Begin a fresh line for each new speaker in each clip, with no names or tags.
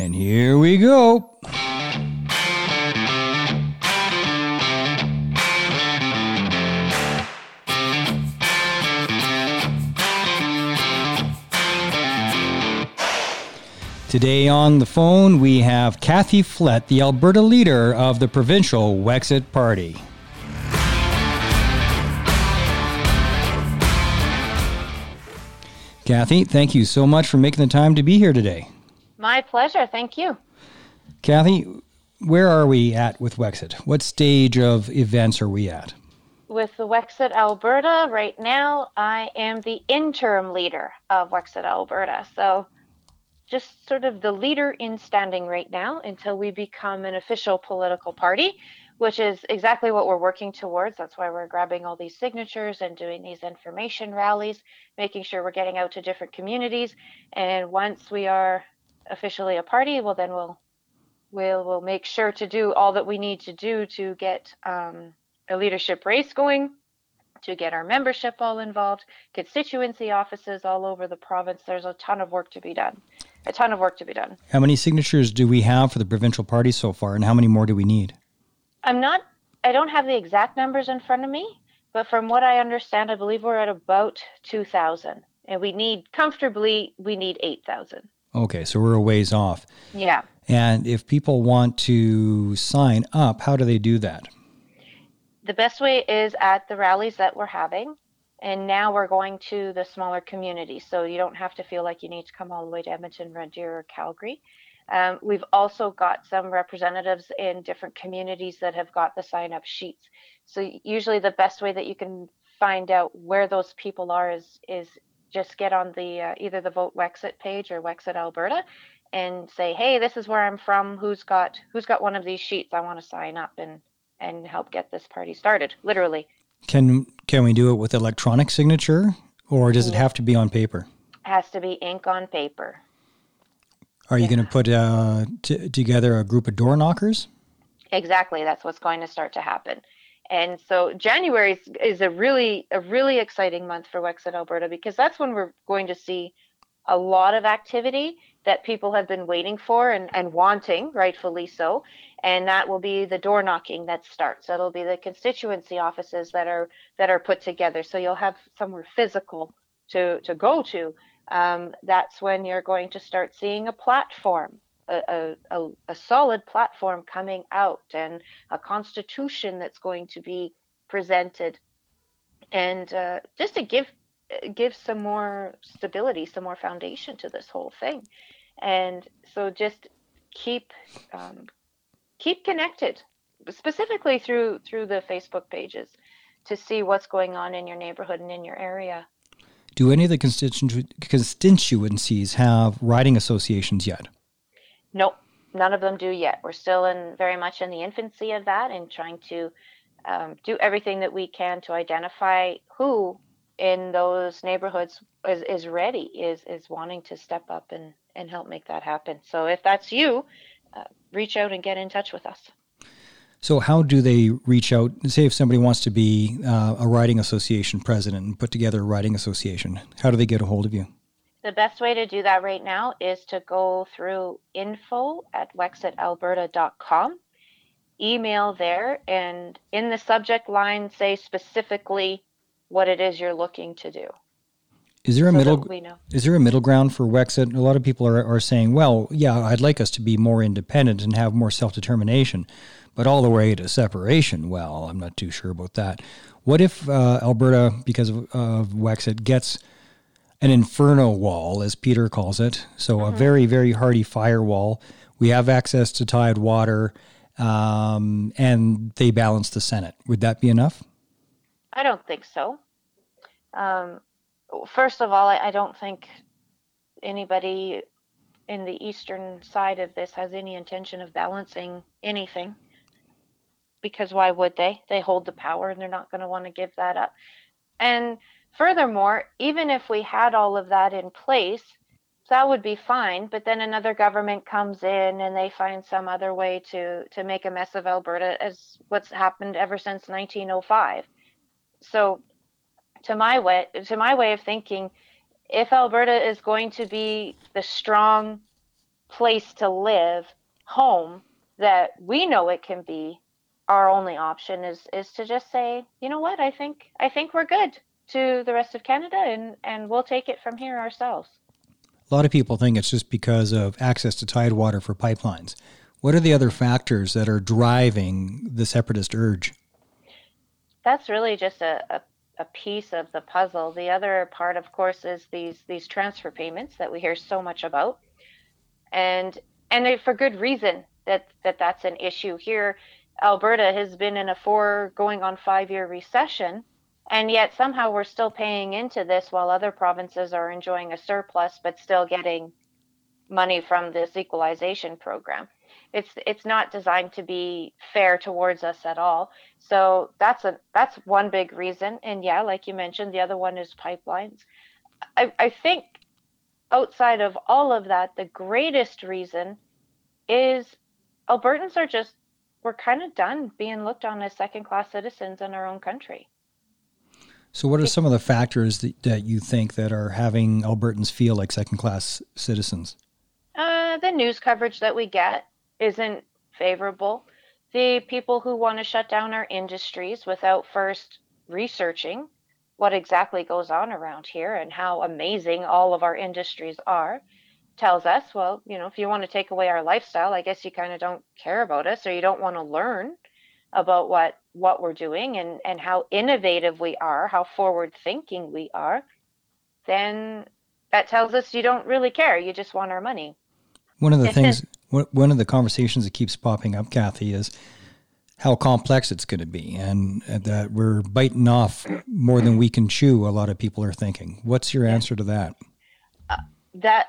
And here we go. Today on the phone, we have Kathy Flett, the Alberta leader of the provincial Wexit Party. Kathy, thank you so much for making the time to be here today.
My pleasure. Thank you.
Kathy, where are we at with Wexit? What stage of events are we at?
With the Wexit Alberta, right now, I am the interim leader of Wexit Alberta. So just sort of the leader in standing right now until we become an official political party, which is exactly what we're working towards. That's why we're grabbing all these signatures and doing these information rallies, making sure we're getting out to different communities. And once we are officially a party, well, then we'll we'll we'll make sure to do all that we need to do to get um, a leadership race going to get our membership all involved, constituency offices all over the province. There's a ton of work to be done a ton of work to be done.
How many signatures do we have for the provincial party so far, and how many more do we need?
I'm not, I don't have the exact numbers in front of me, but from what I understand, I believe we're at about 2,000. And we need, comfortably, we need 8,000.
Okay, so we're a ways off.
Yeah.
And if people want to sign up, how do they do that?
The best way is at the rallies that we're having and now we're going to the smaller communities so you don't have to feel like you need to come all the way to edmonton red deer or calgary um, we've also got some representatives in different communities that have got the sign up sheets so usually the best way that you can find out where those people are is is just get on the uh, either the vote wexit page or wexit alberta and say hey this is where i'm from who's got who's got one of these sheets i want to sign up and and help get this party started literally
can can we do it with electronic signature, or does it have to be on paper?
It Has to be ink on paper.
Are you going to put uh, t- together a group of door knockers?
Exactly, that's what's going to start to happen. And so January is, is a really a really exciting month for WEX Wexit Alberta because that's when we're going to see a lot of activity that people have been waiting for and, and wanting, rightfully so. And that will be the door knocking that starts. That'll be the constituency offices that are that are put together. So you'll have somewhere physical to to go to. Um, that's when you're going to start seeing a platform a, a, a, solid platform coming out and a constitution that's going to be presented and uh, just to give give some more stability some more foundation to this whole thing and so just keep um, keep connected, specifically through through the Facebook pages, to see what's going on in your neighborhood and in your area.
Do any of the constitu- constituencies have riding associations yet?
Nope, none of them do yet. We're still in very much in the infancy of that and trying to um, do everything that we can to identify who in those neighborhoods is, is ready, is is wanting to step up and, and help make that happen. So if that's you, uh, reach out and get in touch with us.
So, how do they reach out? Say, if somebody wants to be uh, a riding association president and put together a riding association, how do they get a hold of you?
The best way to do that right now is to go through info at wexitalberta.com, email there, and in the subject line, say specifically what it is you're looking to do.
Is there a so middle? Is there a middle ground for Wexit? A lot of people are, are saying, "Well, yeah, I'd like us to be more independent and have more self determination," but all the way to separation. Well, I'm not too sure about that. What if uh, Alberta, because of, of Wexit, gets an inferno wall, as Peter calls it, so mm-hmm. a very very hardy firewall? We have access to tide water, um, and they balance the Senate. Would that be enough?
I don't think so. Um, first of all, I, I don't think anybody in the eastern side of this has any intention of balancing anything because why would they? They hold the power and they're not going to want to give that up. And furthermore, even if we had all of that in place, that would be fine. But then another government comes in and they find some other way to to make a mess of Alberta, as what's happened ever since 1905. So to my way to my way of thinking, if Alberta is going to be the strong place to live, home that we know it can be, our only option is is to just say, you know what, I think I think we're good to the rest of Canada and, and we'll take it from here ourselves.
A lot of people think it's just because of access to tidewater for pipelines. What are the other factors that are driving the separatist urge?
That's really just a, a, a piece of the puzzle. The other part, of course, is these these transfer payments that we hear so much about, and and for good reason that that that's an issue here. Alberta has been in a four going on five year recession, and yet somehow we're still paying into this while other provinces are enjoying a surplus but still getting money from this equalization program. It's it's not designed to be fair towards us at all. So that's a that's one big reason. And yeah, like you mentioned, the other one is pipelines. I, I think outside of all of that, the greatest reason is Albertans are just we're kind of done being looked on as second class citizens in our own country.
So, what are some of the factors that, that you think that are having Albertans feel like second class citizens?
Uh, the news coverage that we get isn't favorable. The people who want to shut down our industries without first researching what exactly goes on around here and how amazing all of our industries are tells us, well, you know, if you want to take away our lifestyle, I guess you kind of don't care about us or you don't want to learn about what what we're doing and and how innovative we are, how forward thinking we are, then that tells us you don't really care. You just want our money.
One of the things one of the conversations that keeps popping up, Kathy, is how complex it's going to be and that we're biting off more than we can chew, a lot of people are thinking. What's your answer to that?
Uh, that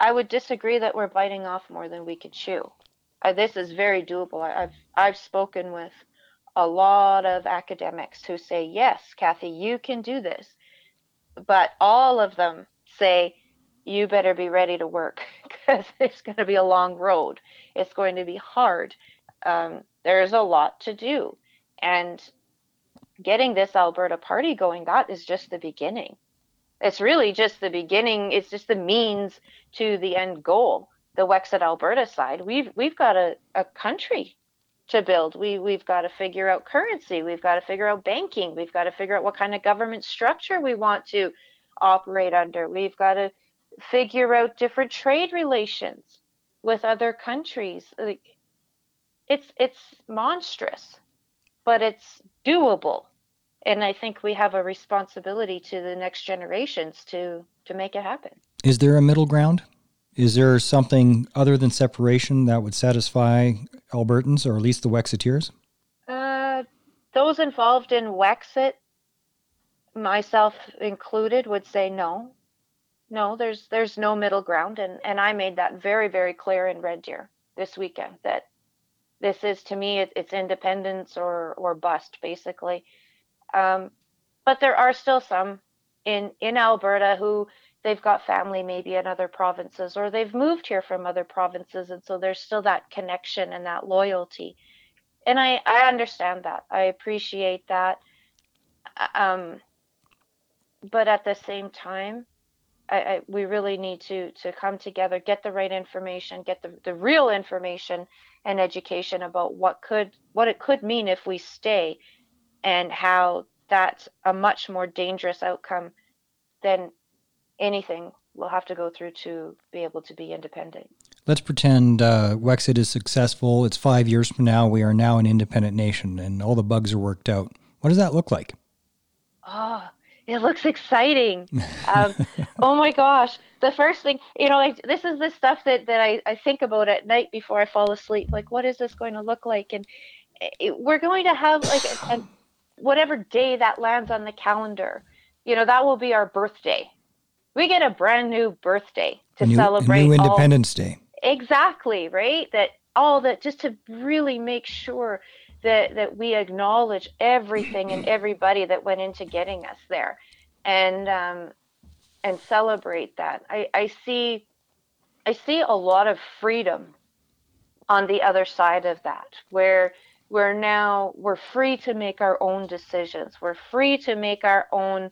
I would disagree that we're biting off more than we can chew. Uh, this is very doable. I, I've I've spoken with a lot of academics who say, "Yes, Kathy, you can do this," but all of them say, "You better be ready to work because it's going to be a long road. It's going to be hard. Um, there's a lot to do. And getting this Alberta party going, that is just the beginning. It's really just the beginning. It's just the means to the end goal. The Wexit Alberta side, we've we've got a, a country to build. We we've got to figure out currency. We've got to figure out banking. We've got to figure out what kind of government structure we want to operate under. We've got to figure out different trade relations with other countries. It's it's monstrous, but it's doable. And I think we have a responsibility to the next generations to to make it happen.
Is there a middle ground? Is there something other than separation that would satisfy Albertans or at least the Wexiteers?
Uh, those involved in Wexit, myself included, would say no no, there's there's no middle ground, and and I made that very very clear in Red Deer this weekend that this is to me it, it's independence or or bust basically. Um, but there are still some in in Alberta who they've got family maybe in other provinces or they've moved here from other provinces, and so there's still that connection and that loyalty. And I I understand that. I appreciate that. Um, but at the same time I, I, we really need to to come together, get the right information, get the, the real information and education about what could what it could mean if we stay, and how that's a much more dangerous outcome than anything we'll have to go through to be able to be independent.
Let's pretend uh, Wexit is successful. It's five years from now. We are now an independent nation, and all the bugs are worked out. What does that look like?
Oh, it looks exciting. Um, oh my gosh. The first thing, you know, like this is the stuff that, that I, I think about at night before I fall asleep. Like, what is this going to look like? And it, we're going to have like a, a, whatever day that lands on the calendar, you know, that will be our birthday. We get a brand new birthday to
new,
celebrate.
new Independence all, Day.
Exactly, right? That all that just to really make sure that that we acknowledge everything and everybody that went into getting us there, and um, and celebrate that. I, I see I see a lot of freedom on the other side of that, where we're now we're free to make our own decisions. We're free to make our own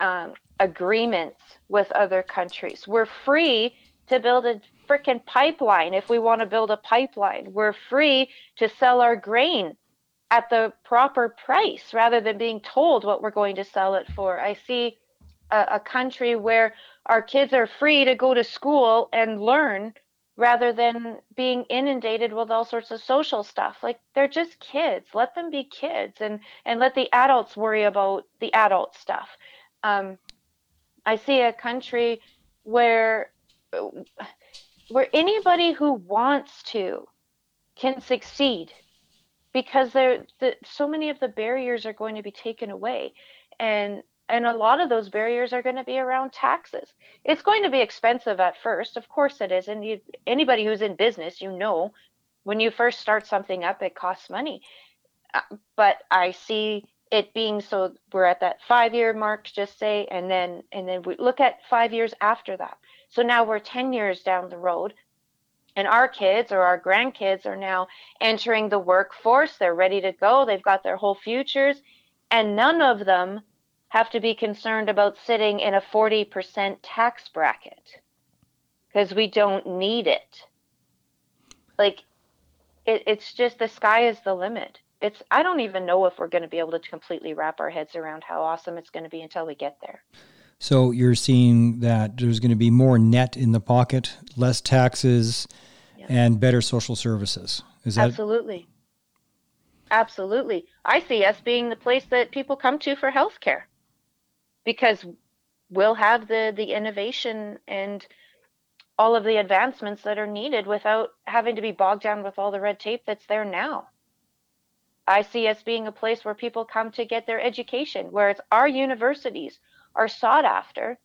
um, agreements with other countries. We're free to build a freaking pipeline if we want to build a pipeline. We're free to sell our grain at the proper price rather than being told what we're going to sell it for. I see a, a country where our kids are free to go to school and learn rather than being inundated with all sorts of social stuff like they're just kids let them be kids and and let the adults worry about the adult stuff um, i see a country where where anybody who wants to can succeed because there the, so many of the barriers are going to be taken away. And and a lot of those barriers are going to be around taxes. It's going to be expensive at first of course it is and you, anybody who's in business you know when you first start something up it costs money. Uh, but i see it being so we're at that five year mark just say and then and then we look at five years after that so now we're 10 years down the road and our kids or our grandkids are now entering the workforce they're ready to go they've got their whole futures and none of them have to be concerned about sitting in a 40% tax bracket because we don't need it. Like, it, it's just the sky is the limit. It's I don't even know if we're going to be able to completely wrap our heads around how awesome it's going to be until we get there.
So you're seeing that there's going to be more net in the pocket, less taxes, and better social services.
Is that absolutely? Absolutely. I see us being the place that people come to for healthcare because we'll have the the innovation and all of the advancements that are needed without having to be bogged down with all the red tape that's there now. I see us being a place where people come to get their education, where it's our universities are sought after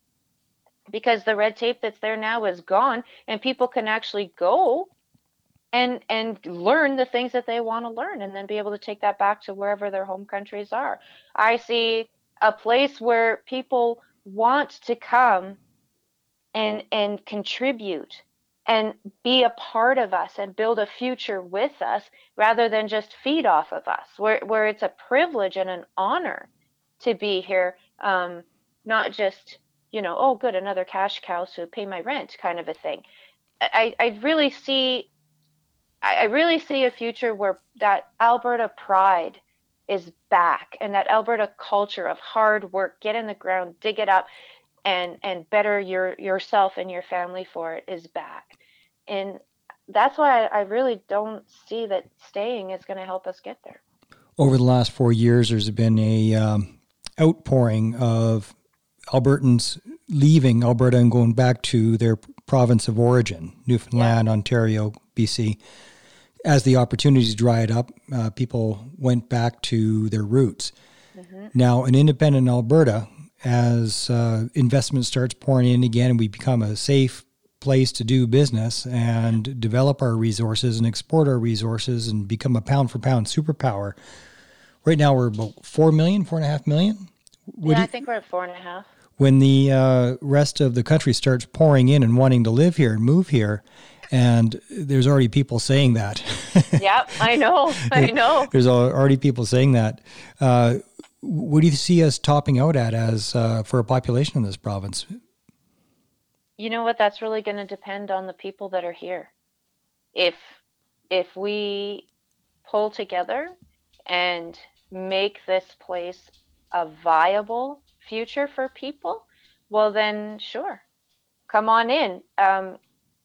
because the red tape that's there now is gone and people can actually go and and learn the things that they want to learn and then be able to take that back to wherever their home countries are. I see a place where people want to come and and contribute and be a part of us and build a future with us rather than just feed off of us where where it's a privilege and an honor to be here um, not just you know oh good another cash cow to pay my rent kind of a thing. I i really see i really see a future where that alberta pride is back and that Alberta culture of hard work, get in the ground, dig it up and and better your yourself and your family for it is back. And that's why I, I really don't see that staying is going to help us get there.
Over the last four years, there's been a um, outpouring of Albertans leaving Alberta and going back to their province of origin, Newfoundland, yeah. Ontario, BC as the opportunities dried up, uh, people went back to their roots. Mm-hmm. Now, an independent Alberta, as uh, investment starts pouring in again and we become a safe place to do business and develop our resources and export our resources and become a pound for pound superpower. Right now, we're about four million, four and a half million.
What yeah, you, I think we're at four and a half.
When the uh, rest of the country starts pouring in and wanting to live here and move here, and there's already people saying that.
yep, I know, I know.
there's already people saying that. Uh, what do you see us topping out at as uh, for a population in this province?
You know what? That's really going to depend on the people that are here. If if we pull together and make this place a viable future for people, well, then sure, come on in. Um,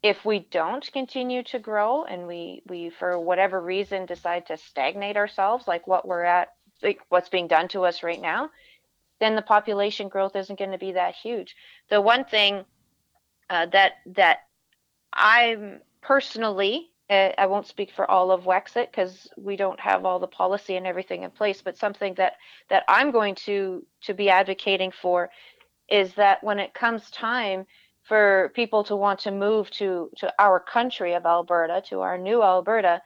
if we don't continue to grow and we we for whatever reason decide to stagnate ourselves like what we're at like what's being done to us right now then the population growth isn't going to be that huge. The one thing uh, that that i'm personally uh, i won't speak for all of wexit because we don't have all the policy and everything in place but something that that i'm going to to be advocating for is that when it comes time for people to want to move to to our country of Alberta, to our new Alberta,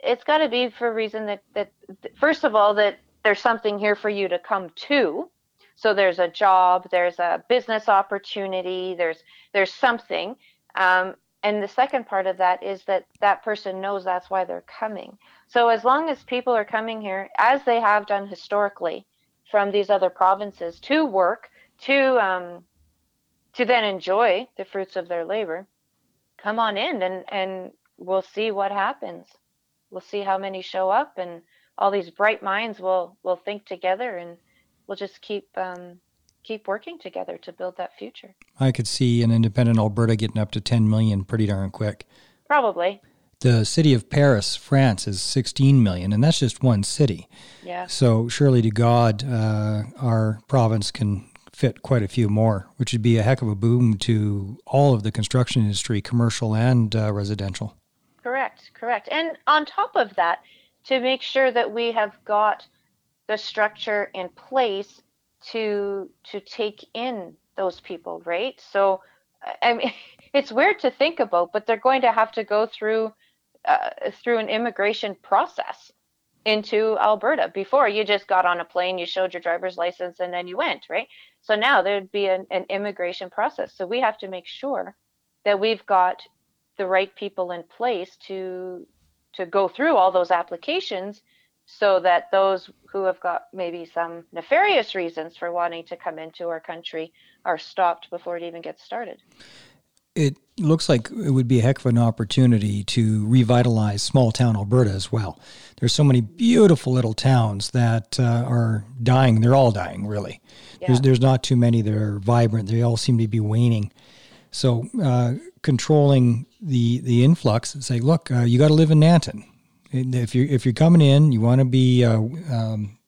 it's got to be for a reason that that first of all that there's something here for you to come to. So there's a job, there's a business opportunity, there's there's something. Um, and the second part of that is that that person knows that's why they're coming. So as long as people are coming here, as they have done historically, from these other provinces to work, to um, to then enjoy the fruits of their labor, come on in and and we'll see what happens. We'll see how many show up and all these bright minds will will think together and we'll just keep um, keep working together to build that future.
I could see an independent Alberta getting up to 10 million pretty darn quick.
Probably.
The city of Paris, France, is 16 million, and that's just one city.
Yeah.
So surely to God, uh, our province can fit quite a few more, which would be a heck of a boom to all of the construction industry, commercial and uh, residential.
Correct, correct. And on top of that, to make sure that we have got the structure in place to to take in those people, right? So, I mean, it's weird to think about, but they're going to have to go through uh, through an immigration process into Alberta. Before you just got on a plane, you showed your driver's license, and then you went, right? So now there'd be an, an immigration process. So we have to make sure that we've got the right people in place to to go through all those applications so that those who have got maybe some nefarious reasons for wanting to come into our country are stopped before it even gets started.
It looks like it would be a heck of an opportunity to revitalize small town Alberta as well. There's so many beautiful little towns that uh, are dying. They're all dying, really. Yeah. There's, there's not too many that are vibrant. They all seem to be waning. So uh, controlling the the influx and say, look, uh, you got to live in Nanton. If you if you're coming in, you want to be uh, um,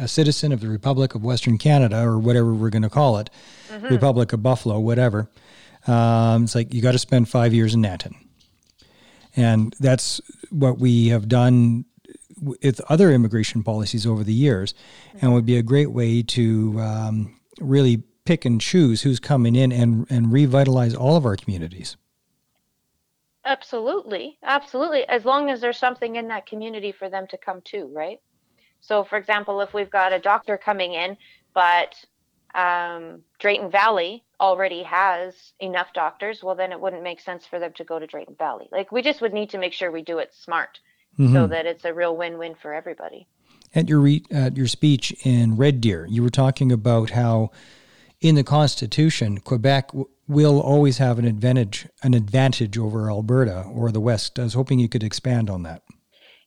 a citizen of the Republic of Western Canada or whatever we're going to call it, mm-hmm. Republic of Buffalo, whatever. Um, it's like you got to spend five years in Nanton, and that's what we have done with other immigration policies over the years, and would be a great way to um, really pick and choose who's coming in and and revitalize all of our communities.
Absolutely. Absolutely. As long as there's something in that community for them to come to, right? So, for example, if we've got a doctor coming in, but um, Drayton Valley already has enough doctors, well, then it wouldn't make sense for them to go to Drayton Valley. Like, we just would need to make sure we do it smart mm-hmm. so that it's a real win win for everybody.
At your, re- at your speech in Red Deer, you were talking about how in the Constitution, Quebec will always have an advantage an advantage over Alberta or the West. I was hoping you could expand on that.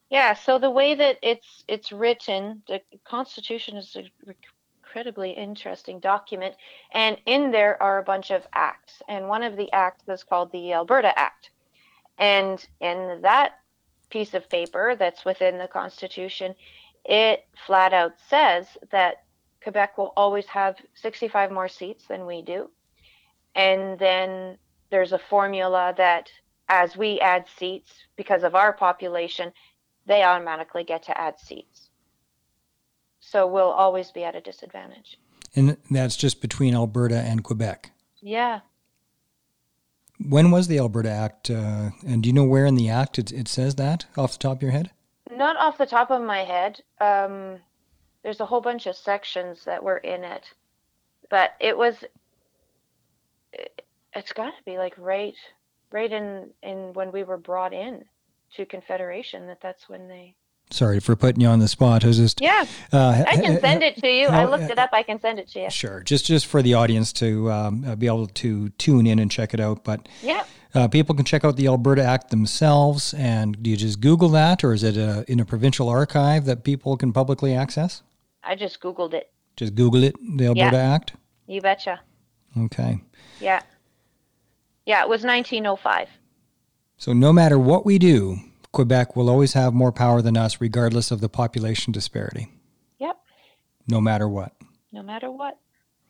Yeah, so the way that it's it's written, the Constitution is an incredibly interesting document, and in there are a bunch of acts, and one of the acts is called the Alberta Act, and in that piece of paper that's within the Constitution, it flat out says that Quebec will always have 65 more seats than we do. And then there's a formula that as we add seats, because of our population, they automatically get to add seats. So we'll always be at a disadvantage.
And that's just between Alberta and Quebec?
Yeah.
When was the Alberta Act? Uh, and do you know where in the Act it, it, says that off the top of your head?
Not off the top of my head. Um, there's a whole bunch of sections that were in it, but it was it, has got to be like right right in in when we were brought in to Confederation that that's when they
Sorry for putting you on the spot. I was just
yeah. Uh, I can send it to you. I looked it up. I can send it to you.
Sure, just just for the audience to um, uh, be able to tune in and check it out. But
yeah,
uh, people can check out the Alberta Act themselves. And do you just Google that, or is it a, in a provincial archive that people can publicly access?
I just Googled it.
Just Google it, the Alberta yeah. Act?
You betcha.
Okay.
Yeah. Yeah, it was 1905.
So no matter what we do, Quebec will always have more power than us, regardless of the population disparity.
Yep.
No matter what.
No matter what.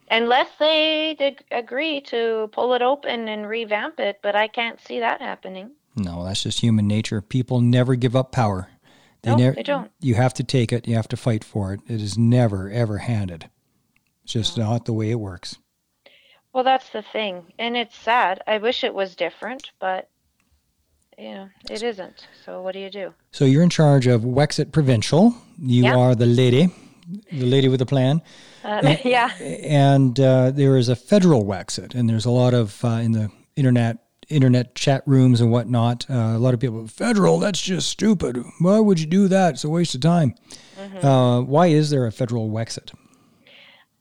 Unless they did agree to pull it open and revamp it, but I can't see that happening.
No, that's just human nature. People never give up power.
They, never, they don't.
You have to take it. You have to fight for it. It is never, ever handed. It's just no. not the way it works.
Well, that's the thing. And it's sad. I wish it was different, but, you know, it isn't. So what do you do?
So you're in charge of Wexit Provincial. You yeah. are the lady, the lady with the plan.
Uh, and, yeah.
And uh, there is a federal Wexit, and there's a lot of, uh, in the internet internet chat rooms and whatnot. Uh, a lot of people, federal, that's just stupid. Why would you do that? It's a waste of time. Mm-hmm. Uh, why is there a federal Wexit?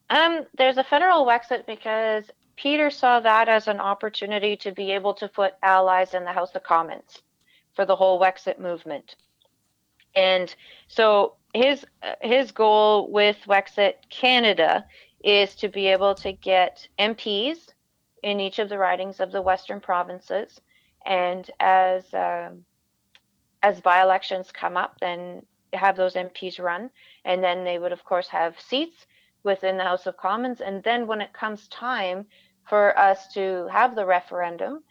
Um, there's a federal Wexit because Peter saw that as an opportunity to be able to put allies in the House of Commons for the whole Wexit movement. And so his his goal with Wexit Canada is to be able to get MPs in each of the ridings of the western provinces, and as um, as by elections come up, then have those MPs run, and then they would of course have seats within the House of Commons, and then when it comes time for us to have the referendum,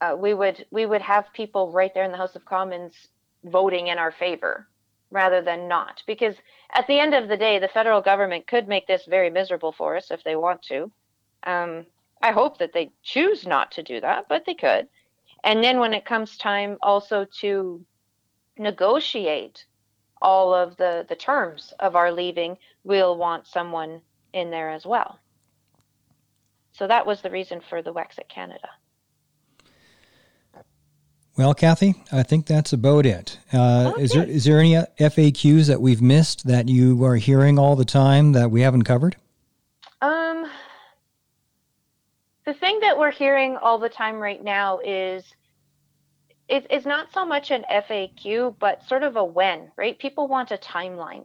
uh, we would we would have people right there in the House of Commons voting in our favor rather than not. Because at the end of the day, the federal government could make this very miserable for us if they want to. Um, I hope that they choose not to do that, but they could. And then when it comes time also to negotiate all of the, the terms of our leaving, we'll want someone in there as well. So that was the reason for the Wexit Canada.
Well, Kathy, I think that's about it. Uh, okay. Is there is there any FAQs that we've missed that you are hearing all the time that we haven't covered?
Um, the thing that we're hearing all the time right now is it, it's not so much an FAQ, but sort of a when, right? People want a timeline,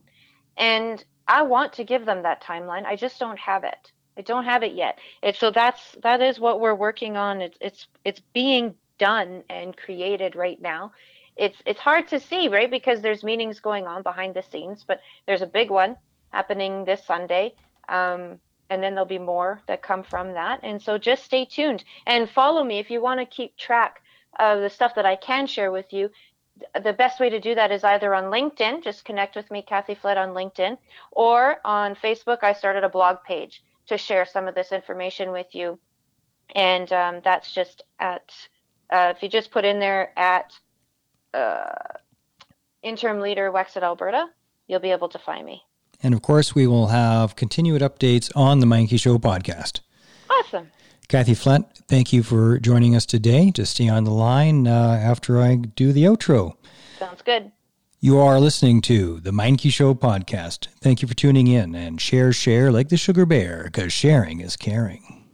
and I want to give them that timeline. I just don't have it. I don't have it yet. It's so that's that is what we're working on. It's it's it's being done and created right now it's it's hard to see right because there's meetings going on behind the scenes but there's a big one happening this sunday um, and then there'll be more that come from that. And so just stay tuned and follow me if you want to keep track of the stuff that i can share with you. The best way to do that is either on linkedin just connect with me kathy flett on linkedin or on facebook i started a blog page to share some of this information with you. And um, that's just at uh, if you just put in there at uh, interim leader Wexit Alberta, you'll be able to find me.
And of course, we will have continued updates on the Meincke Show podcast.
Awesome.
Kathy Flett, thank you for joining us today. To stay on the line uh, after I do the outro.
Sounds good.
You are listening to the Meincke Show podcast. Thank you for tuning in and share, share like the sugar bear because sharing is caring.